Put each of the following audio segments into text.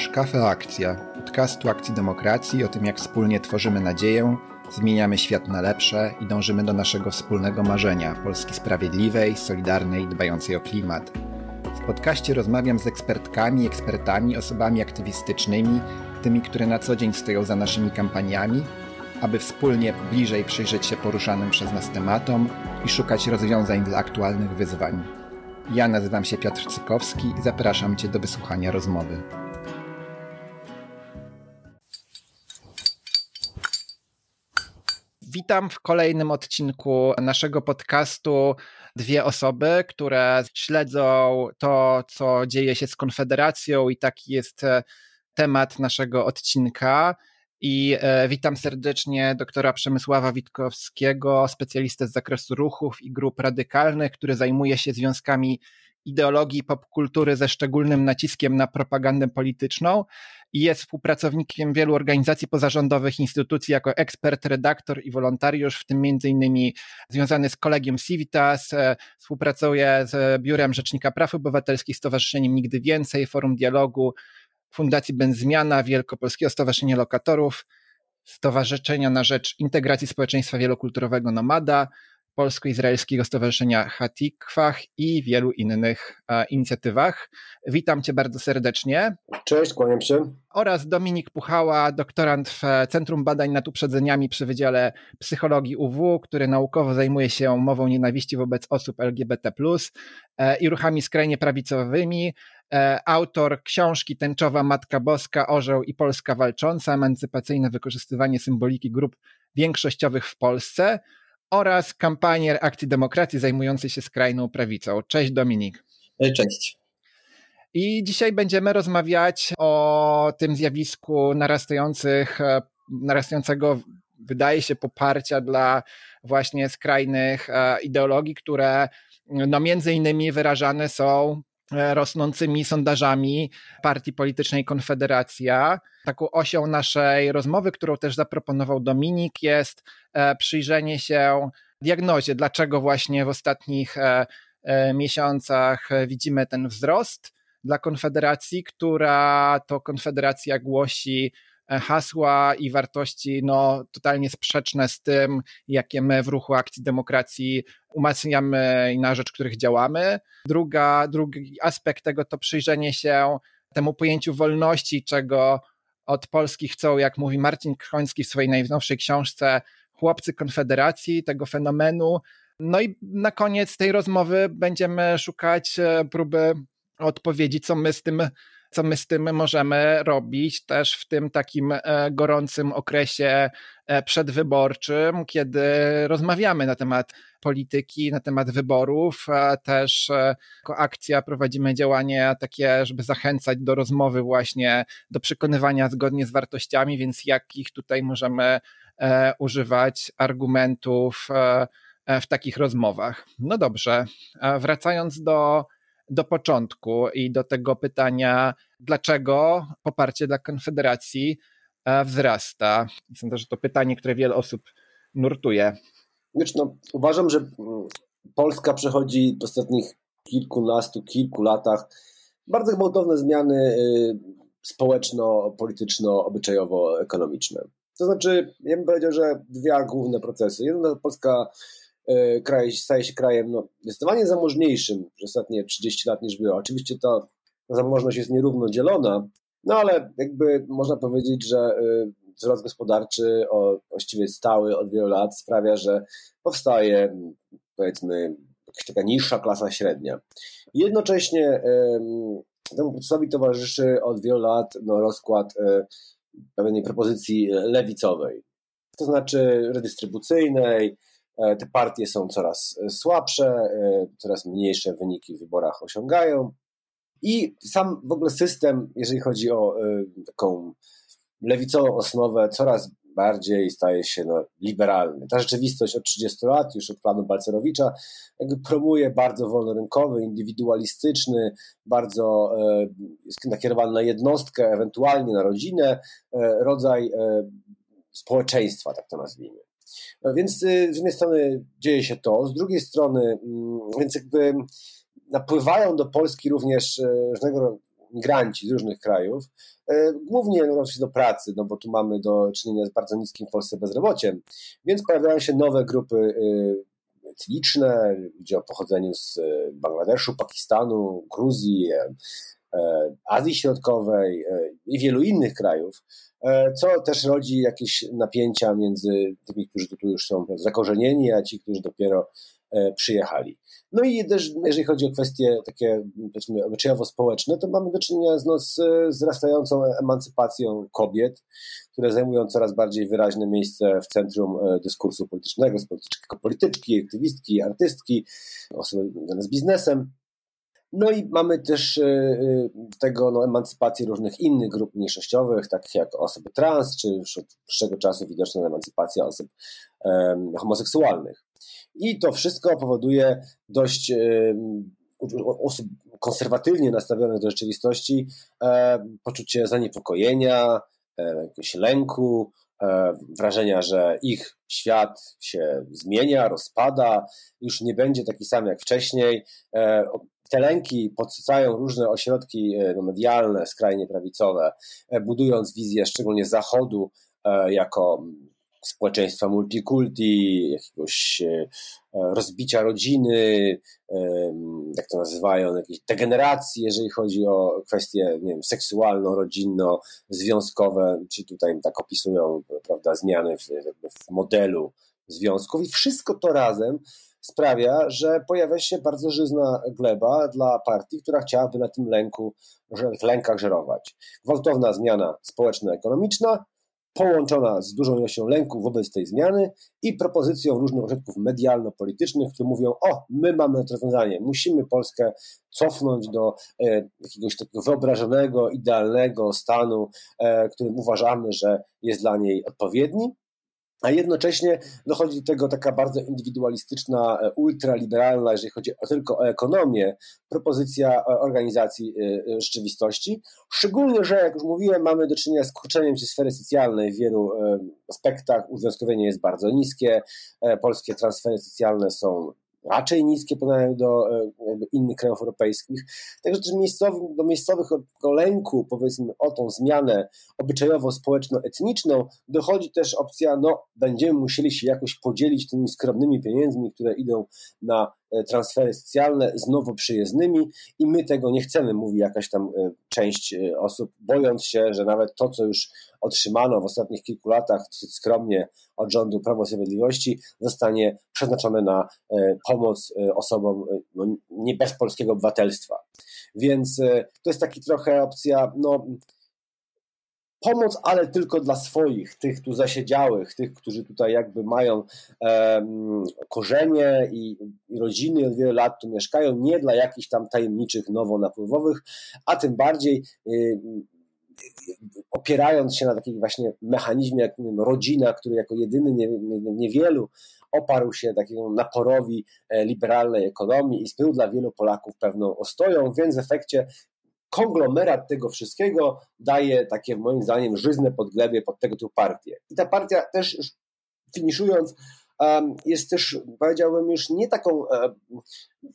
Słuchasz Kafe Akcja, podcastu Akcji Demokracji o tym, jak wspólnie tworzymy nadzieję, zmieniamy świat na lepsze i dążymy do naszego wspólnego marzenia Polski sprawiedliwej, solidarnej dbającej o klimat. W podcaście rozmawiam z ekspertkami, ekspertami, osobami aktywistycznymi, tymi, które na co dzień stoją za naszymi kampaniami, aby wspólnie bliżej przyjrzeć się poruszanym przez nas tematom i szukać rozwiązań dla aktualnych wyzwań. Ja nazywam się Piotr Cykowski i zapraszam Cię do wysłuchania rozmowy. Witam w kolejnym odcinku naszego podcastu. Dwie osoby, które śledzą to, co dzieje się z Konfederacją, i taki jest e, temat naszego odcinka. I e, witam serdecznie doktora Przemysława Witkowskiego, specjalistę z zakresu ruchów i grup radykalnych, który zajmuje się związkami ideologii popkultury ze szczególnym naciskiem na propagandę polityczną i jest współpracownikiem wielu organizacji pozarządowych, instytucji jako ekspert, redaktor i wolontariusz, w tym innymi związany z kolegiem Civitas, e, współpracuje z Biurem Rzecznika Praw Obywatelskich, Stowarzyszeniem Nigdy Więcej, Forum Dialogu, Fundacji Benzmiana, Wielkopolskiego Stowarzyszenia Lokatorów, Stowarzyszenia na Rzecz Integracji Społeczeństwa Wielokulturowego Nomada, Polsko-Izraelskiego Stowarzyszenia Hatikwach i wielu innych e, inicjatywach. Witam Cię bardzo serdecznie. Cześć, kłaniam się. Oraz Dominik Puchała, doktorant w Centrum Badań nad Uprzedzeniami przy Wydziale Psychologii UW, który naukowo zajmuje się mową nienawiści wobec osób LGBT e, i ruchami skrajnie prawicowymi. E, autor książki Tęczowa Matka Boska, Orzeł i Polska Walcząca, emancypacyjne wykorzystywanie symboliki grup większościowych w Polsce oraz kampanier Akcji Demokracji zajmujący się skrajną prawicą. Cześć Dominik. E, cześć. I dzisiaj będziemy rozmawiać o tym zjawisku narastających, e, narastającego, wydaje się, poparcia dla właśnie skrajnych ideologii, które no między innymi wyrażane są E, rosnącymi sondażami partii politycznej Konfederacja. Taką osią naszej rozmowy, którą też zaproponował Dominik, jest e, przyjrzenie się diagnozie, dlaczego właśnie w ostatnich e, miesiącach widzimy ten wzrost dla Konfederacji, która to Konfederacja głosi hasła i wartości no, totalnie sprzeczne z tym, jakie my w ruchu Akcji Demokracji umacniamy i na rzecz których działamy. Druga, drugi aspekt tego to przyjrzenie się temu pojęciu wolności, czego od Polski chcą, jak mówi Marcin Kroński w swojej najnowszej książce, chłopcy Konfederacji, tego fenomenu. No i na koniec tej rozmowy będziemy szukać e, próby odpowiedzi, co my z tym co my z tym możemy robić też w tym takim e, gorącym okresie e, przedwyborczym, kiedy rozmawiamy na temat polityki, na temat wyborów. Też e, jako akcja prowadzimy działania takie, żeby zachęcać do rozmowy właśnie, do przekonywania zgodnie z wartościami, więc jakich tutaj możemy używać argumentów w takich rozmowach. No dobrze, wracając do do początku i do tego pytania, dlaczego poparcie dla Konfederacji e, wzrasta. Sądzę, że to pytanie, które wiele osób nurtuje. Wiesz, no, uważam, że mm, Polska przechodzi w ostatnich kilkunastu, kilku latach bardzo gwałtowne zmiany y, społeczno-polityczno-obyczajowo-ekonomiczne. To znaczy, ja bym powiedział, że dwie główne procesy. Jedna Polska E, kraj staje się krajem no, zdecydowanie zamożniejszym przez ostatnie 30 lat niż była. Oczywiście ta zamożność jest nierówno dzielona, no ale jakby można powiedzieć, że e, wzrost gospodarczy o, właściwie stały od wielu lat sprawia, że powstaje powiedzmy jakaś taka niższa klasa średnia. Jednocześnie temu procesowi towarzyszy od wielu lat no, rozkład e, pewnej propozycji lewicowej, to znaczy redystrybucyjnej, E, te partie są coraz e, słabsze, e, coraz mniejsze wyniki w wyborach osiągają. I sam w ogóle system, jeżeli chodzi o taką lewicową osnowę, coraz bardziej staje się no, liberalny. Ta rzeczywistość od 30 lat, już od planu Balcerowicza, jakby promuje bardzo wolnorynkowy, indywidualistyczny, bardzo e, nakierowany na jednostkę, ewentualnie na rodzinę, e, rodzaj e, społeczeństwa, tak to nazwijmy. Więc y, z jednej strony dzieje się to, z drugiej strony, mm, więc jakby napływają do Polski również y, różnego migranci z różnych krajów, głównie no, do pracy, no bo tu mamy do czynienia z bardzo niskim w Polsce bezrobociem, więc pojawiają się nowe grupy etniczne, ludzie o pochodzeniu z Bangladeszu, Pakistanu, Gruzji, Azji Środkowej i wielu innych krajów, co też rodzi jakieś napięcia między tymi, którzy tu już są zakorzenieni, a ci, którzy dopiero E, przyjechali. No i też, jeżeli chodzi o kwestie takie, powiedzmy, obyczajowo-społeczne, to mamy do czynienia no, z wzrastającą emancypacją kobiet, które zajmują coraz bardziej wyraźne miejsce w centrum e, dyskursu politycznego, z polityczki, aktywistki, artystki, osoby związane z biznesem. No i mamy też e, tego no, emancypację różnych innych grup mniejszościowych, takich jak osoby trans, czy już od dłuższego czasu widoczna emancypacja osób um, homoseksualnych. I to wszystko powoduje dość osób konserwatywnie nastawionych do rzeczywistości poczucie zaniepokojenia, jakiegoś lęku, wrażenia, że ich świat się zmienia, rozpada, już nie będzie taki sam jak wcześniej. E, te lęki podsycają różne ośrodki e, no, medialne, skrajnie prawicowe, e, budując wizję szczególnie Zachodu jako społeczeństwa multikulti, jakiegoś e, rozbicia rodziny, jak to nazywają, jakiejś degeneracji, jeżeli chodzi o kwestie nie wiem, seksualno-rodzinno-związkowe, czy tutaj tak opisują prawda, zmiany w, w modelu związków. I wszystko to razem sprawia, że pojawia się bardzo żyzna gleba dla partii, która chciałaby na tym lęku, w lękach żerować. Gwałtowna zmiana społeczno-ekonomiczna, połączona z dużą ilością lęku wobec tej zmiany i propozycją różnych ośrodków medialno-politycznych, które mówią: O, my mamy rozwiązanie, musimy Polskę cofnąć do e, jakiegoś takiego wyobrażonego, idealnego stanu, e, którym uważamy, że jest dla niej odpowiedni a jednocześnie dochodzi do tego taka bardzo indywidualistyczna, e, ultraliberalna, jeżeli chodzi tylko o ekonomię, propozycja e, organizacji e, rzeczywistości. Szczególnie, że jak już mówiłem, mamy do czynienia z kurczeniem się sfery socjalnej w wielu aspektach. Uzwiązkowienie jest bardzo niskie, polskie transfery socjalne są raczej niskie porównaniu do e, innych krajów europejskich. Także też miejscowym, do miejscowego lęku, powiedzmy, o tą zmianę obyczajowo-społeczno-etniczną dochodzi też opcja, no będziemy musieli się jakoś podzielić tymi skromnymi pieniędzmi, które idą na transfery socjalne z nowo przyjezdnymi i my tego nie chcemy, mówi jakaś tam e, część e, osób, bojąc się, że nawet to, co już otrzymano w ostatnich kilku latach skromnie od rządu Prawo i Sprawiedliwości, zostanie przeznaczone na pomoc osobom no, nie bez polskiego obywatelstwa. Więc to jest taki trochę opcja, no pomoc, ale tylko dla swoich, tych tu zasiedziałych, tych, którzy tutaj jakby mają um, korzenie i, i rodziny od wielu lat tu mieszkają, nie dla jakichś tam tajemniczych nowonapływowych, a tym bardziej y, opierając się na takim właśnie mechanizmie jak wiem, rodzina, który jako jedyny nie, nie, niewielu oparł się takiemu naporowi e, liberalnej ekonomii i był dla wielu Polaków pewną ostoją, więc w efekcie konglomerat tego wszystkiego daje takie moim zdaniem żyzne podglebie pod tego typu partię. I ta partia też finiszując jest też, powiedziałbym, już nie taką e,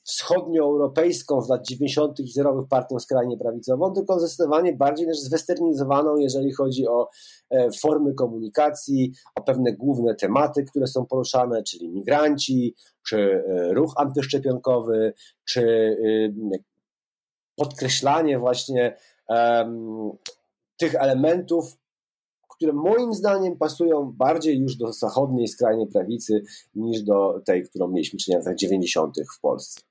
wschodnioeuropejską w lat 90. i zerowych partią skrajnie prawicową, tylko zdecydowanie bardziej też zwesternizowaną, jeżeli chodzi o e, formy komunikacji, o pewne główne tematy, które są poruszane, czyli migranci, czy e, ruch antyszczepionkowy, czy podkreślanie właśnie um, tych elementów, które moim zdaniem pasują bardziej już do zachodniej skrajnej prawicy niż do tej, którą mieliśmy czynienia w latach 90. w Polsce.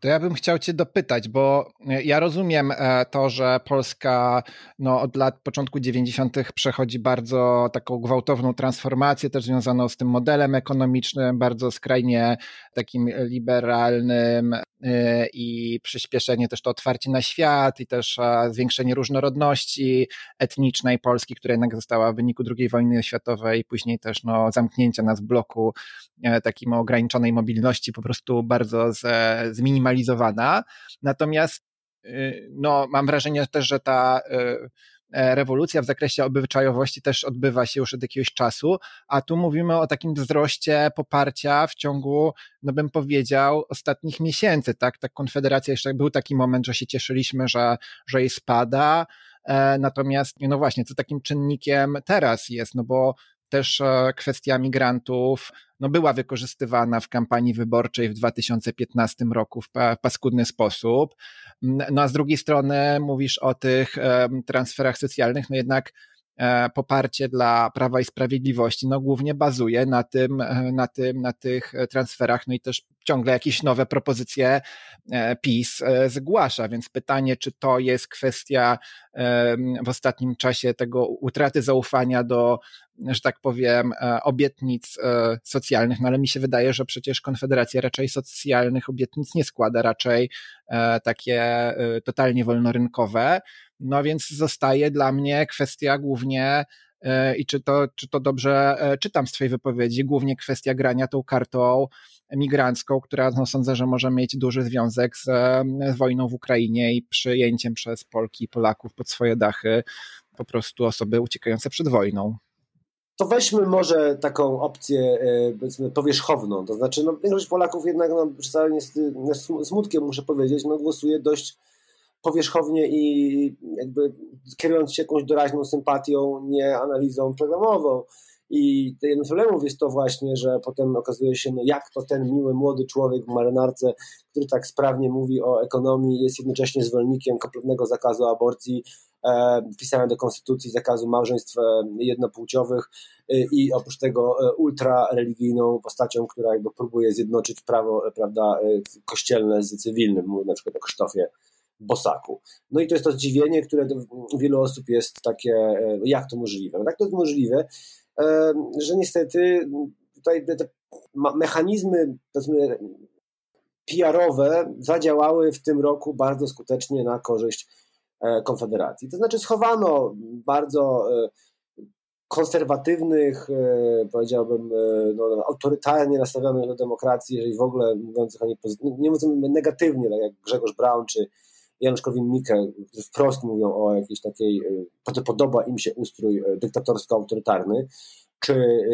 To ja bym chciał Cię dopytać, bo e, ja rozumiem e, to, że Polska no, od lat początku 90. przechodzi bardzo taką gwałtowną transformację, też związaną z tym modelem ekonomicznym, bardzo skrajnie takim liberalnym e, i przyspieszenie też to otwarcie na świat i też zwiększenie różnorodności etnicznej Polski, która jednak została w wyniku II wojny światowej, później też no, zamknięcia nas w bloku takim ograniczonej mobilności po prostu bardzo z, zminimalizowana. Natomiast y, no, mam wrażenie też, że ta y, rewolucja w zakresie obyczajowości też odbywa się już od jakiegoś czasu, a tu mówimy o takim wzroście poparcia w ciągu, no bym powiedział, ostatnich miesięcy, tak? Ta konfederacja jeszcze był taki moment, że się cieszyliśmy, że, że jej spada, natomiast, no właśnie, co takim czynnikiem teraz jest, no bo też e, kwestia migrantów no była wykorzystywana w kampanii wyborczej w 2015 roku w paskudny sposób. No a z drugiej strony mówisz o tych transferach socjalnych, no jednak E, poparcie dla Prawa i Sprawiedliwości, no głównie bazuje na tym, e, na tym, na tych transferach, no i też ciągle jakieś nowe propozycje e, PiS zgłasza, więc pytanie, czy to jest kwestia w ostatnim czasie tego utraty zaufania do, że tak powiem, obietnic socjalnych, no ale mi się wydaje, że przecież Konfederacja raczej socjalnych obietnic nie składa, raczej takie totalnie wolnorynkowe, no więc zostaje dla mnie kwestia głównie e, i czy to, czy to dobrze e, czytam z Twojej wypowiedzi, głównie kwestia grania tą kartą emigrancką, która no, sądzę, że może mieć duży związek z, z wojną w Ukrainie i przyjęciem przez Polki i Polaków pod swoje dachy po prostu osoby uciekające przed wojną. To weźmy może taką opcję e, powiedzmy powierzchowną, to znaczy no, większość Polaków jednak no, całym smutkiem muszę powiedzieć, no, głosuje dość powierzchownie i jakby kierując się jakąś doraźną sympatią, nie analizą programową. I jednym z problemów jest to właśnie, że potem okazuje się, no jak to ten miły młody człowiek w marynarce, który tak sprawnie mówi o ekonomii, jest jednocześnie zwolennikiem kompletnego zakazu aborcji, e, wpisania do konstytucji zakazu małżeństw e, jednopłciowych e, i oprócz tego e, ultrareligijną postacią, która jakby próbuje zjednoczyć prawo prawda, e, kościelne z cywilnym, mówi na przykład o Krzysztofie Bosaku. No i to jest to zdziwienie, które u wielu osób jest takie, e, jak to możliwe? No tak to jest możliwe, e, że niestety tutaj te mechanizmy PR-owe zadziałały w tym roku bardzo skutecznie na korzyść e, Konfederacji. To znaczy schowano bardzo konserwatywnych, powiedziałbym, no, autorytarnie nastawionych do demokracji, jeżeli w ogóle mówiąc nie mówiąc negatywnie, tak jak Grzegorz Braun czy Janusz Korwin-Mikke, którzy wprost mówią o jakiejś takiej, e, podoba im się ustrój e, dyktatorsko-autorytarny, czy e,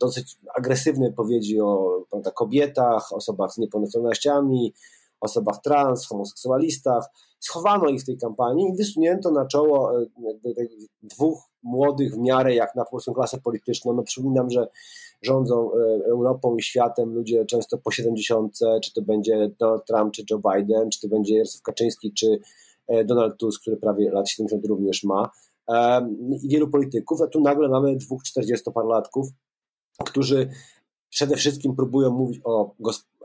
dosyć agresywne powiedzi o prawda, kobietach, osobach z niepełnosprawnościami, osobach trans, homoseksualistach. Schowano ich w tej kampanii i wysunięto na czoło dwóch młodych w miarę jak na polską klasę polityczną. No przypominam, że rządzą e, Europą i światem ludzie często po 70, czy to będzie Donald Trump, czy Joe Biden, czy to będzie Jarosław Kaczyński, czy e, Donald Tusk, który prawie lat 70 również ma, i wielu polityków, a tu nagle mamy dwóch 40-parlatków, którzy przede wszystkim próbują mówić o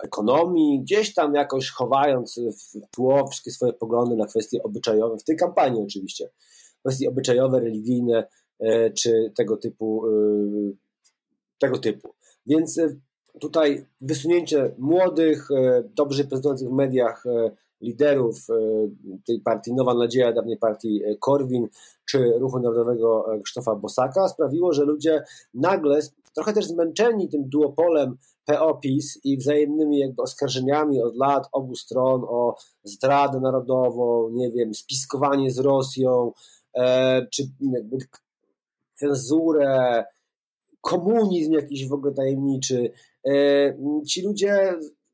ekonomii, gdzieś tam jakoś chowając w tło wszystkie swoje poglądy na kwestie obyczajowe, w tej kampanii oczywiście, kwestie obyczajowe, religijne, e, czy tego typu tego typu. Więc e, tutaj wysunięcie młodych, e, dobrze prezentujących w mediach e, liderów tej partii Nowa Nadzieja, dawnej partii Korwin, czy Ruchu Narodowego Krzysztofa Bosaka sprawiło, że ludzie nagle, trochę też zmęczeni tym duopolem PO-PiS i wzajemnymi jakby oskarżeniami od lat obu stron o zdradę narodową, nie wiem, spiskowanie z Rosją, czy jakby cenzurę, komunizm jakiś w ogóle tajemniczy. E, ci ludzie,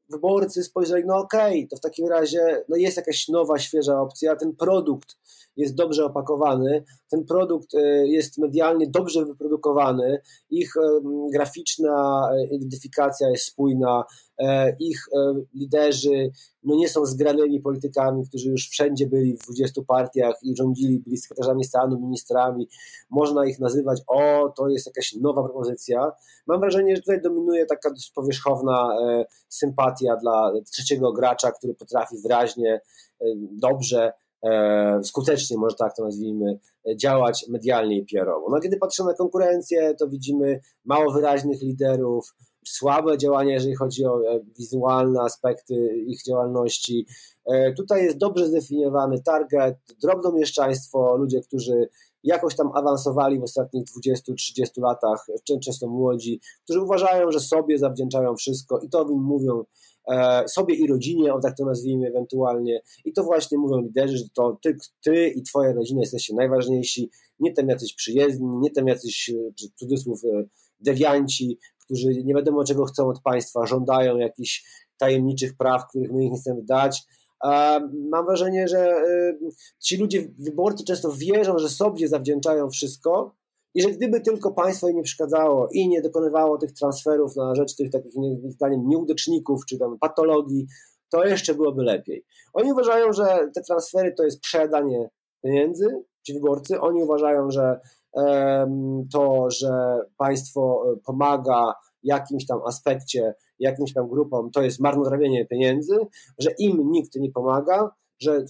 wyborcy spojrzeli, no okej, okay, to w takim razie no jest jakaś nowa, świeża opcja, ten produkt jest dobrze opakowany, ten produkt e, jest medialnie dobrze wyprodukowany, ich e, graficzna identyfikacja jest spójna, ich liderzy no nie są zgranymi politykami, którzy już wszędzie byli w 20 partiach i rządzili, byli sekretarzami stanu, ministrami. Można ich nazywać, o, to jest jakaś nowa propozycja. Mam wrażenie, że tutaj dominuje taka dość powierzchowna e, sympatia dla trzeciego gracza, który potrafi wyraźnie, e, dobrze, e, skutecznie, może tak to nazwijmy, działać medialnie i PR-owo. No, kiedy patrzę na konkurencję, to widzimy mało wyraźnych liderów, słabe działania, jeżeli chodzi o e, wizualne aspekty ich działalności. E, tutaj jest dobrze zdefiniowany target, drobnomieszczaństwo, ludzie, którzy jakoś tam awansowali w ostatnich 20-30 latach, często młodzi, którzy uważają, że sobie zawdzięczają wszystko i to im mówią e, sobie i rodzinie, o tak to nazwijmy ewentualnie. I to właśnie mówią liderzy, że to ty, ty i twoja rodzina jesteście najważniejsi, nie tam jacyś przyjezdni, nie tam jacyś, e, cudzysłów, e, dewianci, którzy nie wiadomo czego chcą od państwa, żądają jakichś tajemniczych praw, których my ich nie chcemy dać. Mam wrażenie, że y, ci ludzie, wyborcy często wierzą, że sobie zawdzięczają wszystko i że gdyby tylko państwo im nie przeszkadzało i nie dokonywało tych transferów na rzecz tych takich, zdaniem, nieudaczników czy tam patologii, to jeszcze byłoby lepiej. Oni uważają, że te transfery to jest przedanie pieniędzy, ci wyborcy. Oni uważają, że to, że państwo e, pomaga jakimś tam aspekcie, jakimś tam grupom, to jest marnotrawienie pieniędzy, że im nikt nie pomaga, że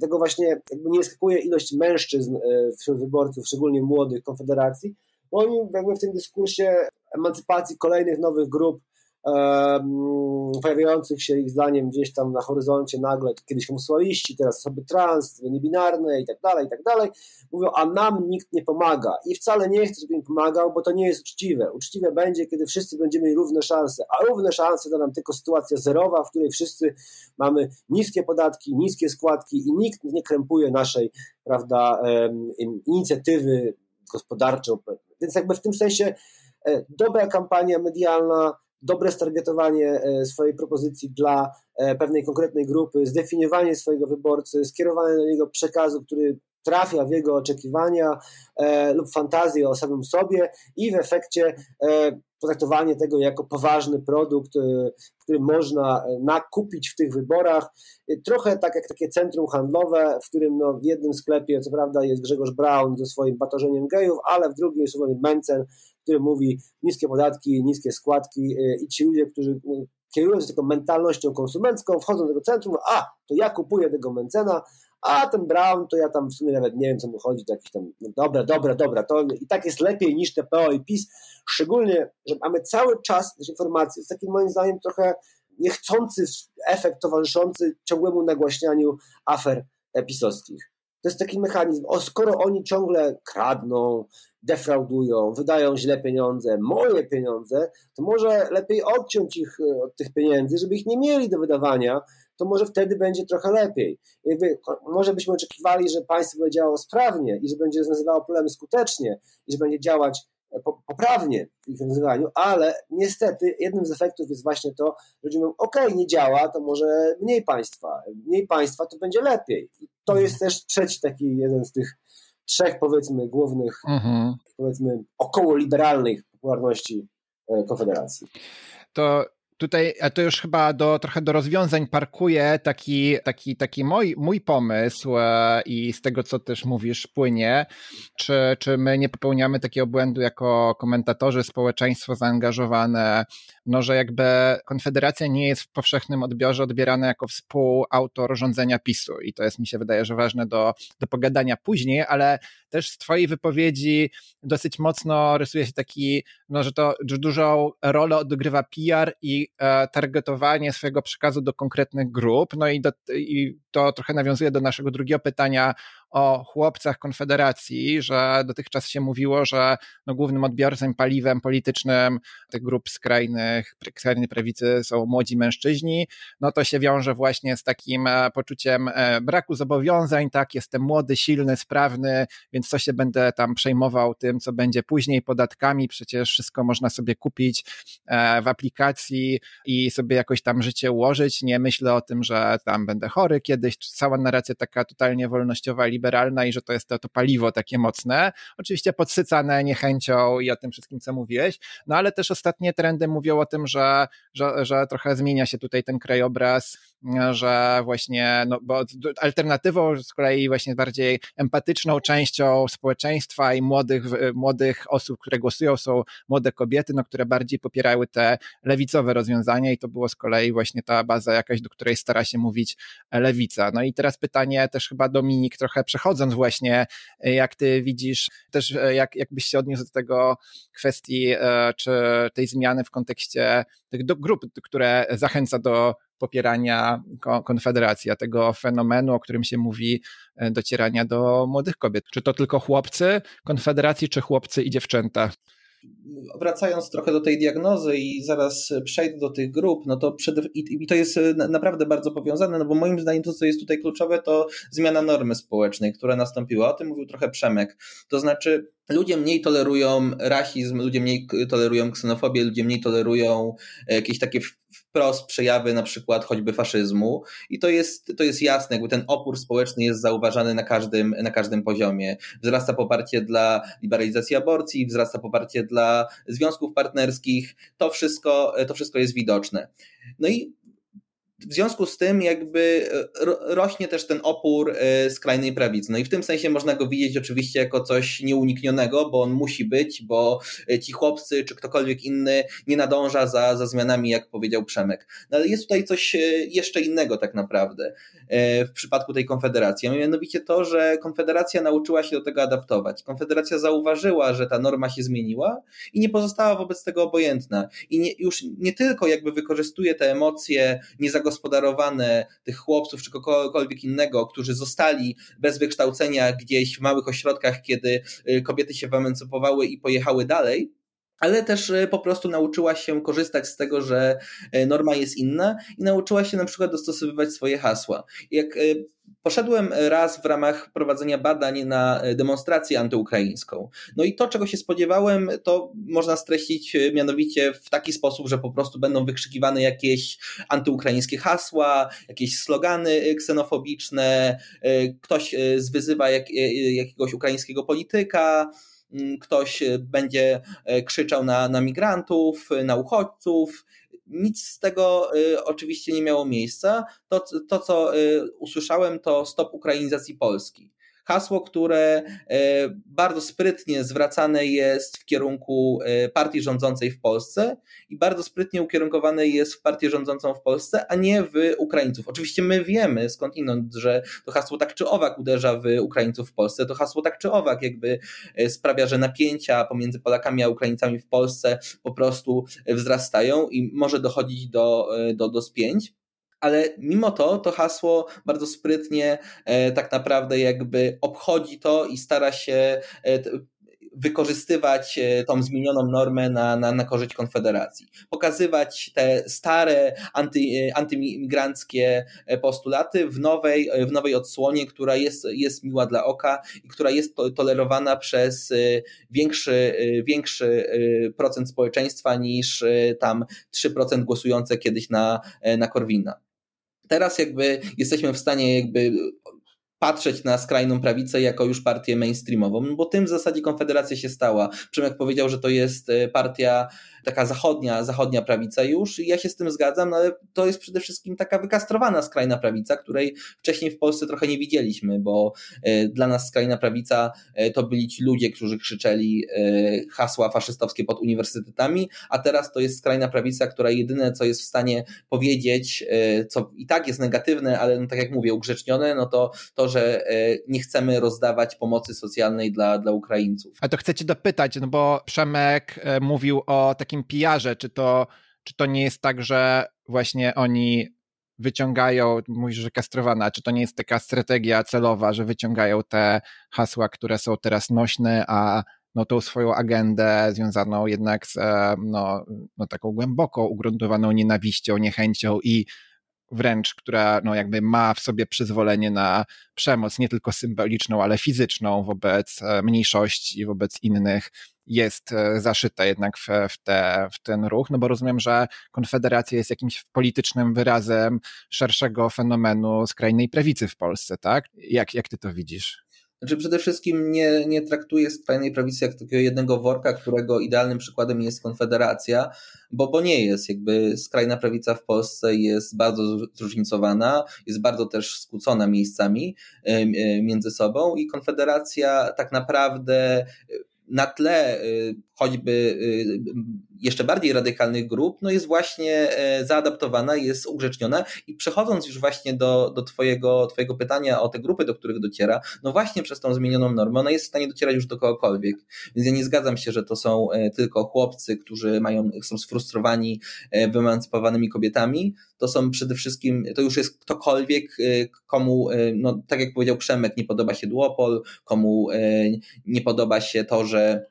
tego właśnie jakby nie skakuje ilość mężczyzn e, wśród wyborców, szczególnie młodych Konfederacji, bo oni jakby w tym dyskursie emancypacji kolejnych nowych grup pojawiających się ich zdaniem gdzieś tam na horyzoncie nagle, kiedyś homoseksualiści, teraz osoby trans, niebinarne i tak dalej, i tak dalej, mówią, a nam nikt nie pomaga i wcale nie chce, żeby im pomagał, bo to nie jest uczciwe. Uczciwe będzie, kiedy wszyscy będziemy mieli równe szanse, a równe szanse da nam tylko sytuacja zerowa, w której wszyscy mamy niskie podatki, niskie składki i nikt nie krępuje naszej, prawda, inicjatywy gospodarczej. Więc jakby w tym sensie e, dobra kampania medialna, dobre stargetowanie e, swojej propozycji dla e, pewnej konkretnej grupy, zdefiniowanie swojego wyborcy, skierowanie do niego przekazu, który trafia w jego oczekiwania e, lub fantazję o samym sobie i w efekcie e, potraktowanie tego jako poważny produkt, e, który można nakupić w tych wyborach. Trochę tak jak takie centrum handlowe, w którym no, w jednym sklepie co prawda jest Grzegorz Braun ze swoim batorzeniem gejów, ale w drugim jest Mencen, który mówi niskie podatki, niskie składki i ci ludzie, którzy no, kierują się taką mentalnością konsumencką, wchodzą do tego centrum, a to ja kupuję tego Mencena, a ten Brown to ja tam w sumie nawet nie wiem, co mu chodzi, to jakiś tam, no dobra, dobra, dobra, to i tak jest lepiej niż te PO i PiS, szczególnie, że mamy cały czas też informacje, jest taki moim zdaniem trochę niechcący efekt towarzyszący ciągłemu nagłaśnianiu afer pisowskich. To jest taki mechanizm, o skoro oni ciągle kradną, defraudują, wydają źle pieniądze, moje pieniądze, to może lepiej odciąć ich e, od tych pieniędzy, żeby ich nie mieli do wydawania, to może wtedy będzie trochę lepiej. Jakby, może byśmy oczekiwali, że państwo będzie działało sprawnie i że będzie rozwiązywało problemy skutecznie i że będzie działać poprawnie w ich rozwiązywaniu, ale niestety jednym z efektów jest właśnie to, że ludzie mówią, ok, nie działa, to może mniej państwa, mniej państwa to będzie lepiej. I to mhm. jest też trzeci taki jeden z tych trzech powiedzmy głównych, mhm. powiedzmy około liberalnych popularności e, Konfederacji. To Tutaj to już chyba do, trochę do rozwiązań parkuje taki, taki, taki mój, mój pomysł e, i z tego, co też mówisz, płynie, czy, czy my nie popełniamy takiego błędu jako komentatorzy, społeczeństwo zaangażowane, no, że jakby Konfederacja nie jest w powszechnym odbiorze odbierana jako współautor rządzenia PiSu. I to jest, mi się wydaje, że ważne do, do pogadania później, ale też z twojej wypowiedzi dosyć mocno rysuje się taki, no, że to dużą rolę odgrywa PR i e, targetowanie swojego przekazu do konkretnych grup, no i, do, i to trochę nawiązuje do naszego drugiego pytania o chłopcach Konfederacji, że dotychczas się mówiło, że no, głównym odbiorcą paliwem politycznym tych grup skrajnych, skrajnej prawicy są młodzi mężczyźni, no to się wiąże właśnie z takim e, poczuciem e, braku zobowiązań, tak, jestem młody, silny, sprawny, więc co się będę tam przejmował tym, co będzie później, podatkami, przecież wszystko można sobie kupić e, w aplikacji i sobie jakoś tam życie ułożyć, nie myślę o tym, że tam będę chory kiedyś, cała narracja taka totalnie wolnościowa, liberalna i że to jest to, to paliwo takie mocne. Oczywiście podsycane niechęcią i o tym wszystkim, co mówiłeś, no ale też ostatnie trendy mówią o tym, że, że, że trochę zmienia się tutaj ten krajobraz, że właśnie, no bo alternatywą z kolei właśnie bardziej empatyczną częścią społeczeństwa i młodych, młodych osób, które głosują są młode kobiety, no które bardziej popierały te lewicowe rozwiązania i to było z kolei właśnie ta baza jakaś, do której stara się mówić lewica. No i teraz pytanie też chyba Dominik trochę przechodząc właśnie, jak ty widzisz, też jak, jak byś się odniósł do tego kwestii, e, czy tej zmiany w kontekście tych grup, które zachęca do popierania Konfederacji, a tego fenomenu, o którym się mówi, e, docierania do młodych kobiet. Czy to tylko chłopcy Konfederacji, czy chłopcy i dziewczęta? wracając trochę do tej diagnozy i zaraz przejdę do tych grup, no to przed, i, to jest naprawdę bardzo powiązane, no bo moim zdaniem to, co jest tutaj kluczowe, to zmiana normy społecznej, która nastąpiła. O tym mówił trochę Przemek. To znaczy, ludzie mniej tolerują rasizm, ludzie mniej tolerują ksenofobię, ludzie mniej tolerują jakieś takie wprost przejawy na przykład choćby faszyzmu i to jest, to jest jasne, jakby ten opór społeczny jest zauważany na każdym, na każdym poziomie. Wzrasta poparcie dla liberalizacji aborcji, wzrasta poparcie dla związków partnerskich, to wszystko, to wszystko jest widoczne. No i w związku z tym jakby e, rośnie też ten opór e, skrajnej prawicy. No i w tym sensie można go widzieć oczywiście jako coś nieuniknionego, bo on musi być, bo e, ci chłopcy czy ktokolwiek inny nie nadąża za, za zmianami, jak powiedział Przemek. No ale jest tutaj coś jeszcze innego tak naprawdę w przypadku tej konfederacji, a mianowicie to, że konfederacja nauczyła się do tego adaptować. Konfederacja zauważyła, że ta norma się zmieniła i nie pozostała wobec tego obojętna. I nie, już nie tylko jakby wykorzystuje te emocje niezagospodarowane zagospodarowane tych chłopców czy kogokolwiek innego, którzy zostali bez wykształcenia gdzieś w małych ośrodkach, kiedy y, kobiety się wyemancypowały i pojechały dalej, ale też y, po prostu nauczyła się korzystać z tego, że y, norma jest inna i nauczyła się na przykład dostosowywać swoje hasła. Jak Poszedłem raz w ramach prowadzenia badań na demonstrację antyukraińską. No i to, czego się spodziewałem, to można streścić mianowicie w taki sposób, że po prostu będą wykrzykiwane jakieś antyukraińskie hasła, jakieś slogany ksenofobiczne, ktoś zwyzywa jak, jakiegoś ukraińskiego polityka, ktoś będzie krzyczał na, na migrantów, na uchodźców nic z tego y, oczywiście nie miało miejsca. To, to, co y, usłyszałem, to stop ukrainizacji Polski. Hasło, które y, bardzo sprytnie zwracane jest w kierunku partii rządzącej w Polsce i bardzo sprytnie ukierunkowane jest w partię rządzącą w Polsce, a nie w Ukraińców. Oczywiście my wiemy skądinąd, że to hasło tak czy owak uderza w Ukraińców w Polsce. To hasło tak czy owak jakby e, sprawia, że napięcia pomiędzy Polakami a Ukraińcami w Polsce po prostu wzrastają i może dochodzić do, e, do, do spięć ale mimo to to hasło bardzo sprytnie e, tak naprawdę jakby obchodzi to i stara się e, wykorzystywać e, tą zmienioną normę na, na, na korzyść Konfederacji. Pokazywać te stare anty, antymigranckie postulaty w nowej, w nowej odsłonie, która jest, jest miła dla oka i która jest tolerowana przez większy, większy procent społeczeństwa niż tam 3% głosujące kiedyś na, na Korwina. Teraz jakby jesteśmy w stanie jakby patrzeć na skrajną prawicę jako już partię mainstreamową, no bo tym w zasadzie Konfederacja się stała. Przemek powiedział, że to jest e, partia taka zachodnia, zachodnia prawica już i ja się z tym zgadzam, no ale to jest przede wszystkim taka wykastrowana skrajna prawica, której wcześniej w Polsce trochę nie widzieliśmy, bo e, dla nas skrajna prawica e, to byli ci ludzie, którzy krzyczeli hasła faszystowskie pod uniwersytetami, a teraz to jest skrajna prawica, która jedyne co jest w stanie powiedzieć, co i tak jest negatywne, ale no tak jak mówię, ugrzecznione, no to to, że e, nie chcemy rozdawać pomocy socjalnej dla, dla Ukraińców. A to chcę dopytać, no bo Przemek e, mówił o takim pijarze, czy to, czy to nie jest tak, że właśnie oni wyciągają, mówisz, że kastrowana, czy to nie jest taka strategia celowa, że wyciągają te hasła, które są teraz nośne, a no, tą swoją agendę związaną jednak z e, no, no, taką głęboko ugruntowaną nienawiścią, niechęcią i wręcz, która no jakby ma w sobie przyzwolenie na przemoc, nie tylko symboliczną, ale fizyczną wobec e, mniejszości, wobec innych, jest e, zaszyta jednak w, w, te, w ten ruch, no bo rozumiem, że Konfederacja jest jakimś politycznym wyrazem szerszego fenomenu skrajnej prawicy w Polsce, tak? Jak, jak ty to widzisz? Znaczy przede wszystkim nie, nie traktuję skrajnej prawicy jak takiego jednego worka, którego idealnym przykładem jest Konfederacja, bo, bo nie jest. Jakby skrajna prawica w Polsce jest bardzo zróżnicowana, jest bardzo też skłócona miejscami między sobą i Konfederacja tak naprawdę na tle choćby jeszcze bardziej radykalnych grup, no jest właśnie zaadaptowana, jest ugrzeczniona i przechodząc już właśnie do, do twojego, twojego pytania o te grupy, do których dociera, no właśnie przez tą zmienioną normę, ona jest w stanie docierać już do kogokolwiek. Więc ja nie zgadzam się, że to są tylko chłopcy, którzy mają, są sfrustrowani wyemancypowanymi kobietami, to są przede wszystkim, to już jest ktokolwiek, komu, no tak jak powiedział Przemek, nie podoba się duopol, komu nie podoba się to, że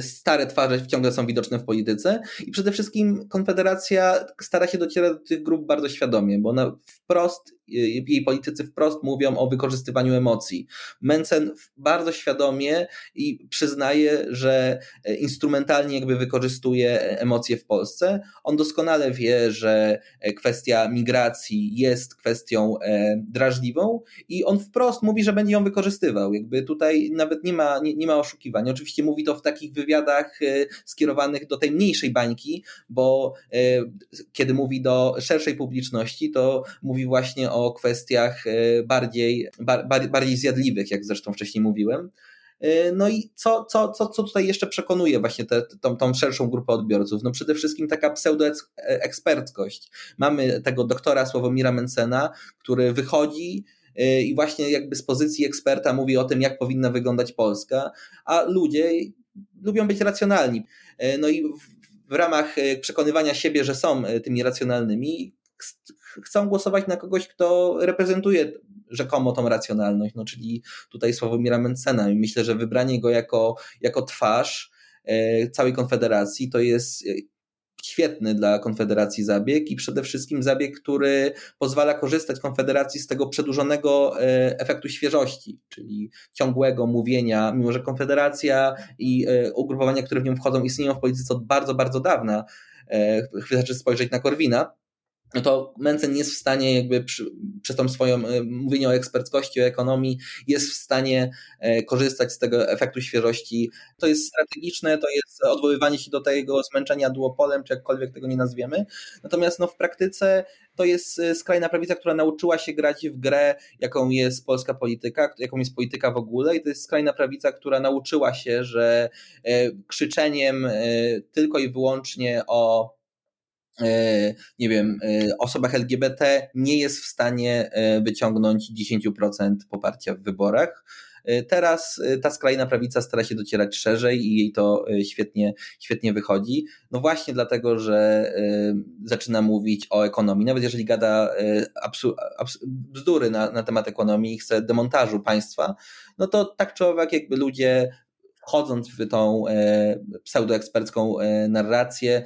stare twarze ciągle są widoczne w polityce i przede wszystkim Konfederacja stara się docierać do tych grup bardzo świadomie, bo ona wprost jej politycy wprost mówią o wykorzystywaniu emocji. Mencen bardzo świadomie i przyznaje, że e, instrumentalnie jakby wykorzystuje emocje w Polsce. On doskonale wie, że e, kwestia migracji jest kwestią e, drażliwą i on wprost mówi, że będzie ją wykorzystywał. Jakby tutaj nawet nie ma, nie, nie ma oszukiwań. Oczywiście mówi to w takich wywiadach skierowanych do tej mniejszej bańki, bo kiedy mówi do szerszej publiczności, to mówi właśnie o o kwestiach e, bardziej, bar, bardziej zjadliwych, jak zresztą wcześniej mówiłem. E, no i co, co, co, co tutaj jeszcze przekonuje właśnie tę tą, tą szerszą grupę odbiorców? No przede wszystkim taka pseudoeksperckość. Mamy tego doktora Sławomira Mencena, który wychodzi e, i właśnie jakby z pozycji eksperta mówi o tym, jak powinna wyglądać Polska, a ludzie lubią być racjonalni. No i w ramach przekonywania siebie, że są tymi racjonalnymi, chcą głosować na kogoś, kto reprezentuje rzekomo tą racjonalność, no czyli tutaj Sławomira Mencena i myślę, że wybranie go jako, jako twarz e, całej Konfederacji to jest e, świetny dla Konfederacji zabieg i przede wszystkim zabieg, który pozwala korzystać Konfederacji z tego przedłużonego e, efektu świeżości, czyli ciągłego mówienia, mimo że Konfederacja i ugrupowania, które w nią wchodzą, istnieją w polityce od bardzo, bardzo dawna. Wystarczy spojrzeć na Korwina, no to Mencen jest w stanie jakby przez tą swoją e, mówienie o eksperckości, o ekonomii, jest w stanie e, korzystać z tego efektu świeżości. To jest strategiczne, to jest odwoływanie się do tego zmęczenia duopolem, czy jakkolwiek tego nie nazwiemy. Natomiast no, w praktyce to jest e, skrajna prawica, która nauczyła się grać w grę, jaką jest polska polityka, jaką jest polityka w ogóle i to jest skrajna prawica, która nauczyła się, że krzyczeniem tylko i wyłącznie o nie wiem, e, osobach LGBT nie jest w stanie e, wyciągnąć 10% poparcia w wyborach. Teraz ta skrajna prawica stara się docierać szerzej i jej to świetnie, świetnie wychodzi. No właśnie dlatego, że zaczyna mówić o ekonomii. Nawet jeżeli gada bzdury na, na temat ekonomii i chce demontażu państwa, no to tak czy owak jakby ludzie wchodząc w tą e, pseudoekspercką e, narrację,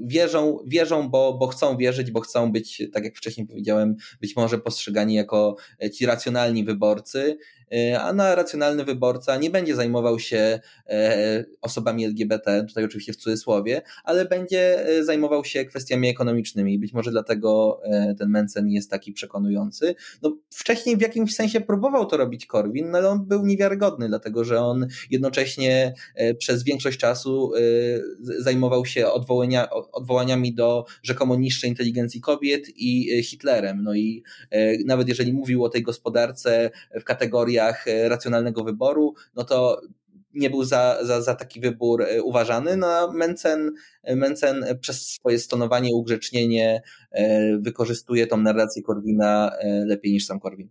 wierzą, wierzą bo, bo chcą wierzyć, bo chcą być, tak jak wcześniej powiedziałem, być może postrzegani jako e, ci racjonalni wyborcy a na racjonalny wyborca nie będzie zajmował się e, osobami LGBT, tutaj oczywiście w cudzysłowie, ale będzie e, zajmował się kwestiami ekonomicznymi. Być może dlatego ten Mencen jest taki przekonujący. No, wcześniej w jakimś sensie próbował to robić Korwin, no ale on był niewiarygodny, dlatego że on jednocześnie przez większość czasu zajmował się odwołania, odwołaniami do rzekomo niższej inteligencji kobiet i Hitlerem. No i nawet jeżeli mówił o tej gospodarce w kategorii e, racjonalnego wyboru, no to nie był za, za, za taki wybór e, uważany. No, Mencen, Mencen przez swoje stonowanie, ugrzecznienie e, wykorzystuje tą narrację Korwina lepiej niż sam Korwin.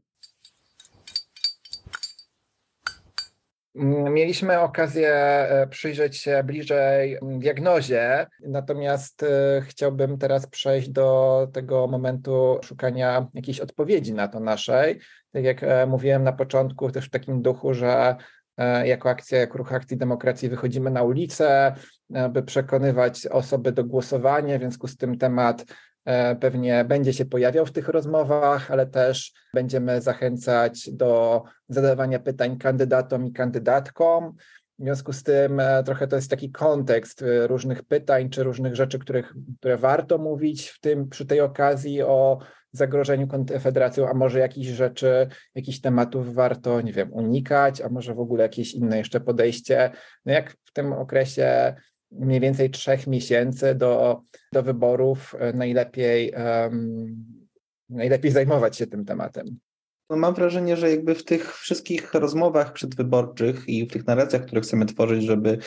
Mieliśmy okazję przyjrzeć się bliżej diagnozie, natomiast chciałbym teraz przejść do tego momentu szukania jakiejś odpowiedzi na to naszej tak jak e, mówiłem na początku, też w takim duchu, że e, jako akcja, jako ruch akcji demokracji wychodzimy na ulicę, e, by przekonywać osoby do głosowania, w związku z tym temat pewnie będzie się pojawiał w tych rozmowach, ale też będziemy zachęcać do zadawania pytań kandydatom i kandydatkom. W związku z tym trochę to jest taki kontekst różnych pytań czy różnych rzeczy, których, które warto mówić w tym, przy tej okazji o zagrożeniu konfederacją, a może jakichś rzeczy, jakichś tematów warto, nie wiem, unikać, a może w ogóle jakieś inne jeszcze podejście. No jak w tym okresie mniej więcej trzech miesięcy do, do wyborów e, najlepiej, um, najlepiej zajmować się tym tematem. No mam wrażenie, że jakby w tych wszystkich rozmowach przedwyborczych i w tych narracjach, które chcemy tworzyć, żeby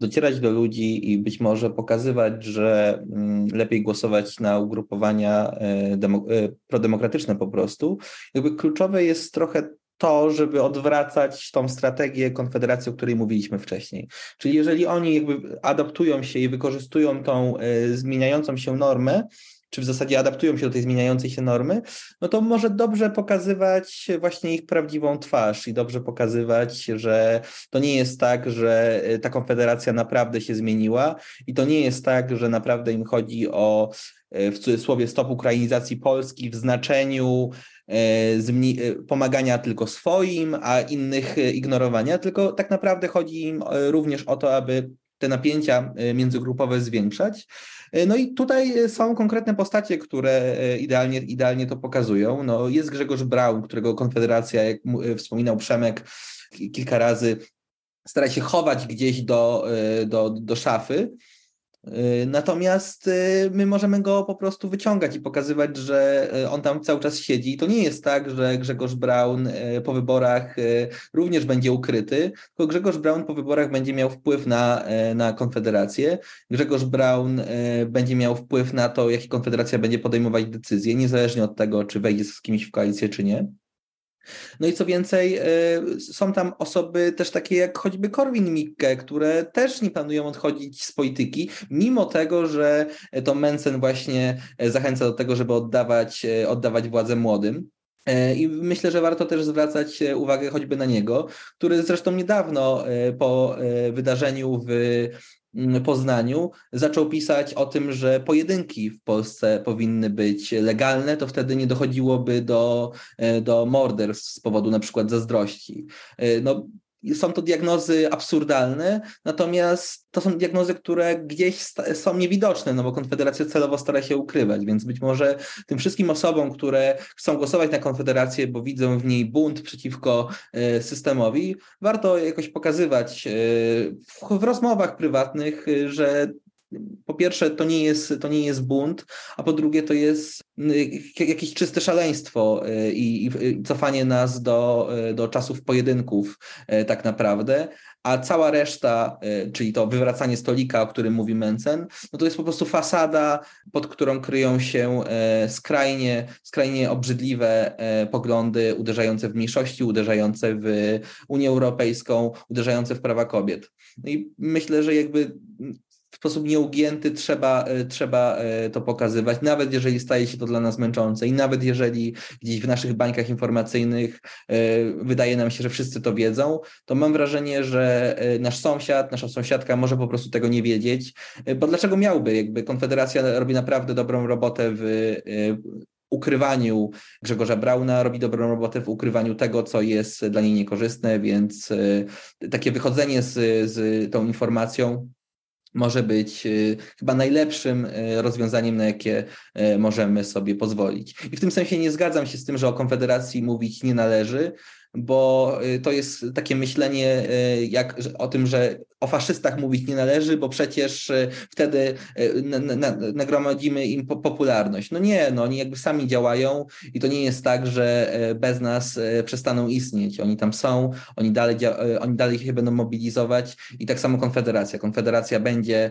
docierać do ludzi i być może pokazywać, że mm, lepiej głosować na ugrupowania e, e, prodemokratyczne po prostu. Jakby kluczowe jest trochę to, żeby odwracać tą strategię Konfederacji, o której mówiliśmy wcześniej. Czyli jeżeli oni jakby adaptują się i wykorzystują tą e, zmieniającą się normę, czy w zasadzie adaptują się do tej zmieniającej się normy, no to może dobrze pokazywać właśnie ich prawdziwą twarz i dobrze pokazywać, że to nie jest tak, że e, ta konfederacja naprawdę się zmieniła i to nie jest tak, że naprawdę im chodzi o e, w cudzysłowie stop ukrainizacji Polski w znaczeniu e, pomagania tylko swoim, a innych ignorowania, tylko tak naprawdę chodzi im również o to, aby te napięcia międzygrupowe zwiększać. E, no i tutaj e, są konkretne postacie, które idealnie, idealnie to pokazują. No, jest Grzegorz Braun, którego Konfederacja, jak wspominał Przemek kilka razy, stara się chować gdzieś do, do, do szafy. Y, natomiast y, my możemy go po prostu wyciągać i pokazywać, że y, on tam cały czas siedzi. I to nie jest tak, że Grzegorz Braun po wyborach również będzie ukryty, tylko Grzegorz Braun po wyborach będzie miał wpływ na, na Konfederację. Grzegorz Braun będzie miał wpływ na to, jakie Konfederacja będzie podejmować decyzje, niezależnie od tego, czy wejdzie z kimś w koalicję, czy nie. No i co więcej, e, są tam osoby też takie jak choćby Korwin Mikke, które też nie planują odchodzić z polityki, mimo tego, że to Mensen właśnie e, zachęca do tego, żeby oddawać, e, oddawać władzę młodym. I myślę, że warto też zwracać uwagę choćby na niego, który zresztą niedawno po wydarzeniu w Poznaniu zaczął pisać o tym, że pojedynki w Polsce powinny być legalne, to wtedy nie dochodziłoby do, e, do morderstw z powodu na przykład zazdrości. E, no, są to diagnozy absurdalne, natomiast to są diagnozy, które gdzieś są niewidoczne, no bo Konfederacja celowo stara się ukrywać, więc być może tym wszystkim osobom, które chcą głosować na Konfederację, bo widzą w niej bunt przeciwko e, systemowi, warto jakoś pokazywać e, w rozmowach prywatnych, e, że po pierwsze, to nie, jest, to nie jest bunt, a po drugie, to jest jakieś czyste szaleństwo y, i, i cofanie nas do, y, do czasów pojedynków, y, tak naprawdę. A cała reszta, czyli to wywracanie stolika, o którym mówi Mencen, no to jest po prostu fasada, pod którą kryją się skrajnie, skrajnie obrzydliwe poglądy uderzające w mniejszości, uderzające w Unię Europejską, uderzające w prawa kobiet. No i myślę, że jakby w sposób nieugięty trzeba, e, trzeba e, to pokazywać, nawet jeżeli staje się to dla nas męczące i nawet jeżeli gdzieś w naszych bańkach informacyjnych e, wydaje nam się, że wszyscy to wiedzą, to mam wrażenie, że nasz sąsiad, nasza sąsiadka może po prostu tego nie wiedzieć, bo dlaczego miałby? Jakby Konfederacja robi naprawdę dobrą robotę w ukrywaniu Grzegorza Brauna, robi dobrą robotę w ukrywaniu tego, co jest dla niej niekorzystne, więc takie wychodzenie z, z tą informacją może być y, chyba najlepszym y, rozwiązaniem, na jakie y, możemy sobie pozwolić. I w tym sensie nie zgadzam się z tym, że o Konfederacji mówić nie należy, bo to jest takie myślenie jak, o tym, że o faszystach mówić nie należy, bo przecież e, wtedy e, nagromadzimy im popularność. No nie, no oni jakby sami działają i to nie jest tak, że e, bez nas przestaną istnieć. Oni tam są, oni dalej, oni dalej się będą mobilizować i tak samo Konfederacja. Konfederacja będzie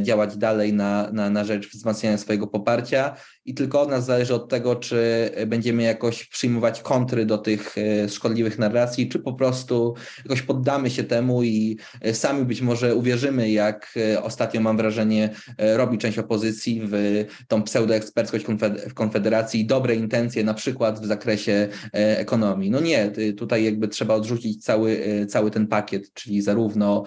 działać dalej na, na, na rzecz wzmacniania swojego poparcia i tylko od nas zależy od tego, czy będziemy jakoś przyjmować kontry do tych szkodliwych narracji, czy po prostu jakoś poddamy się temu i sami być może uwierzymy, jak e, ostatnio mam wrażenie e, robi część opozycji w tą pseudoeksperckość Konfederacji, dobre intencje na przykład w zakresie e, ekonomii. No nie, tutaj jakby trzeba odrzucić cały, cały ten pakiet, czyli zarówno